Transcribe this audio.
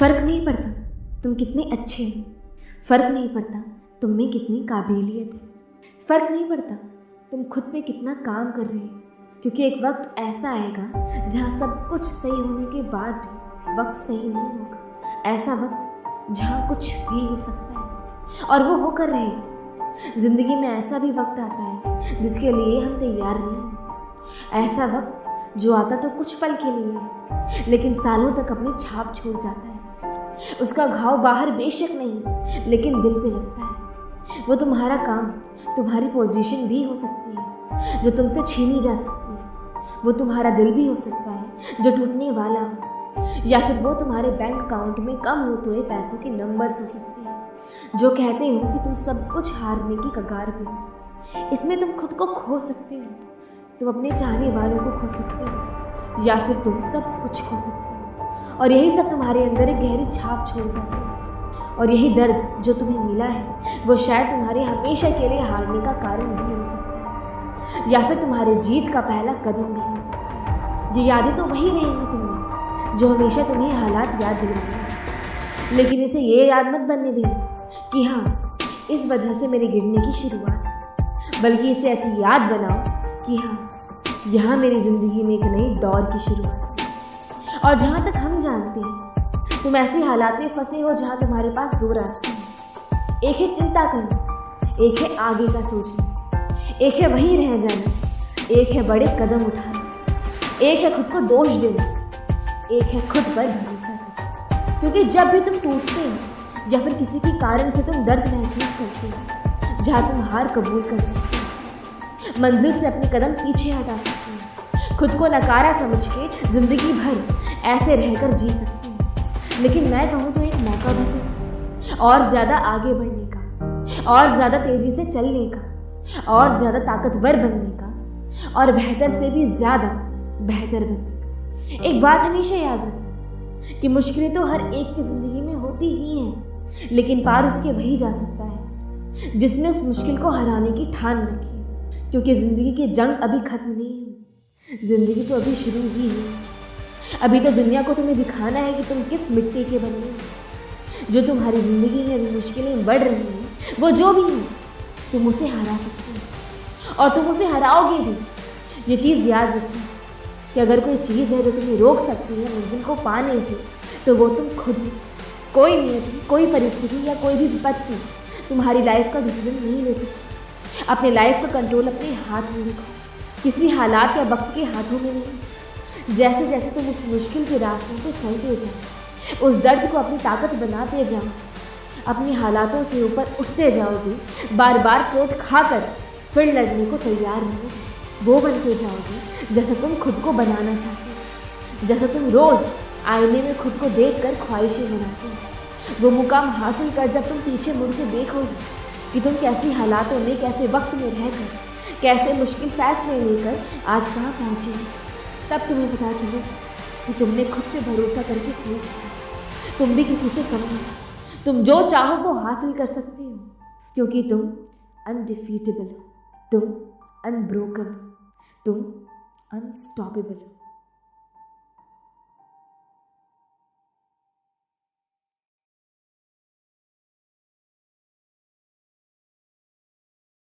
फ़र्क नहीं पड़ता तुम कितने अच्छे हो। फ़र्क नहीं पड़ता तुम में कितनी काबिलियत है। फ़र्क नहीं पड़ता तुम खुद पे कितना काम कर रहे हो। क्योंकि एक वक्त ऐसा आएगा जहाँ सब कुछ सही होने के बाद भी वक्त सही नहीं होगा। ऐसा वक्त जहाँ कुछ भी हो सकता है और वो होकर रहेगा। ज़िंदगी में ऐसा भी वक्त आता है जिसके लिए हम तैयार नहीं होते। ऐसा वक्त जो आता तो कुछ पल के लिए है, लेकिन सालों तक अपनी छाप छोड़ जाता है। उसका घाव बाहर बेशक नहीं, लेकिन दिल पे लगता है। वो तुम्हारा काम, तुम्हारी पोजीशन भी हो सकती है, जो तुमसे छीनी जा सकती है। वो तुम्हारा दिल भी हो सकता है, जो टूटने वाला हो। या फिर वो तुम्हारे बैंक अकाउंट में कम होते हुए पैसों के नंबर्स हो सकते हैं, जो कहते हो कि तुम सब कुछ हारने की कगार पे हो। इसमें तुम खुद को खो सकते हो, तुम अपने चाहने वालों को खो सकते हो, या फिर तुम सब कुछ खो सकते हो। और यही सब तुम्हारे अंदर एक गहरी छाप छोड़ जाती है। और यही दर्द जो तुम्हें मिला है, वो शायद तुम्हारे हमेशा के लिए हारने का कारण भी हो सकता है। या फिर तुम्हारे जीत का पहला कदम भी हो सकता है। ये यादें तो वही रहेंगी तुम्हें, जो हमेशा तुम्हें हालात याद दिलाएँगे लेकिन इसे ये याद मत बनने देना कि हाँ इस वजह से मेरे गिरने की शुरुआत बल्कि इसे ऐसी याद बनाओ कि हाँ यहाँ मेरी ज़िंदगी में एक नई दौर की शुरुआत और जहाँ तक हम जानते हैं, तुम ऐसे हालात में फंसे हो जहाँ तुम्हारे पास दो रास्ते हैं। एक है चिंता करना, एक है आगे का सोचना, एक है वहीं रह जाना, एक है बड़े कदम उठाना, एक है खुद को दोष देना, एक है खुद पर भरोसा करना। क्योंकि जब भी तुम टूटते हो, या फिर किसी के कारण से तुम दर्द महसूस करते हो, जहाँ तुम हार कबूल कर सकते हो, मंजिल से अपने कदम पीछे हटा सकते हो, खुद को नकारा समझ के ज़िंदगी भर ऐसे रहकर जी सकते हैं। लेकिन मैं कहूँ तो एक मौका भी दो। और ज़्यादा आगे बढ़ने का, और ज़्यादा तेज़ी से चलने का, और ज़्यादा ताकतवर बनने का, और बेहतर से भी ज़्यादा बेहतर बनने का। एक बात हमेशा याद रखना कि मुश्किलें तो हर एक की ज़िंदगी में होती ही हैं, लेकिन पार उसके वही जा सकता है, जिसने उस मुश्किल को हराने की ठान रखी क्योंकि ज़िंदगी की जंग अभी खत्म नहीं हुई, ज़िंदगी तो अभी शुरू ही हुई। अभी तो दुनिया को तुम्हें दिखाना है कि तुम किस मिट्टी के बने हो। जो तुम्हारी ज़िंदगी में अभी मुश्किलें बढ़ रही हैं, वो जो भी है, तुम उसे हरा सकते हो। और तुम उसे हराओगे भी। ये चीज़ याद रखना कि अगर कोई चीज़ है जो तुम्हें रोक सकती है मंजिल को पाने से तो वो तुम खुद हो। कोई नियति कोई परिस्थिति या कोई भी विपत्ति तुम्हारी लाइफ का डिसीज़न नहीं ले सकती। अपने लाइफ का कंट्रोल अपने हाथ में रखो। किसी हालात या वक्त के हाथों में नहीं। जैसे जैसे तुम उस मुश्किल के रास्ते से चलते जाओ, उस दर्द को अपनी ताकत बनाते जाओ, अपनी हालातों से ऊपर उठते जाओगे बार बार चोट खाकर फिर लड़ने को तैयार रहोगे वो बनते जाओगे जैसा तुम खुद को बनाना चाहते हो, जैसा तुम रोज़ आईने में खुद को देख कर ख्वाहिशें बनाते हो। वो मुकाम हासिल कर जब तुम पीछे मुड़ के देखोगे कि तुम कैसी हालातों में, कैसे वक्त में रहकर, कैसे मुश्किल फैसले लेकर आज कहाँ पहुँचे तब तुम्हें पता चले कि तुमने खुद पे भरोसा करके सोच तुम भी किसी से कम नहीं। तुम जो चाहो वो हासिल कर सकते हो, क्योंकि तुम अनडिफीटेबल हो। तुम अनब्रोकन तुम अनस्टॉपेबल हो।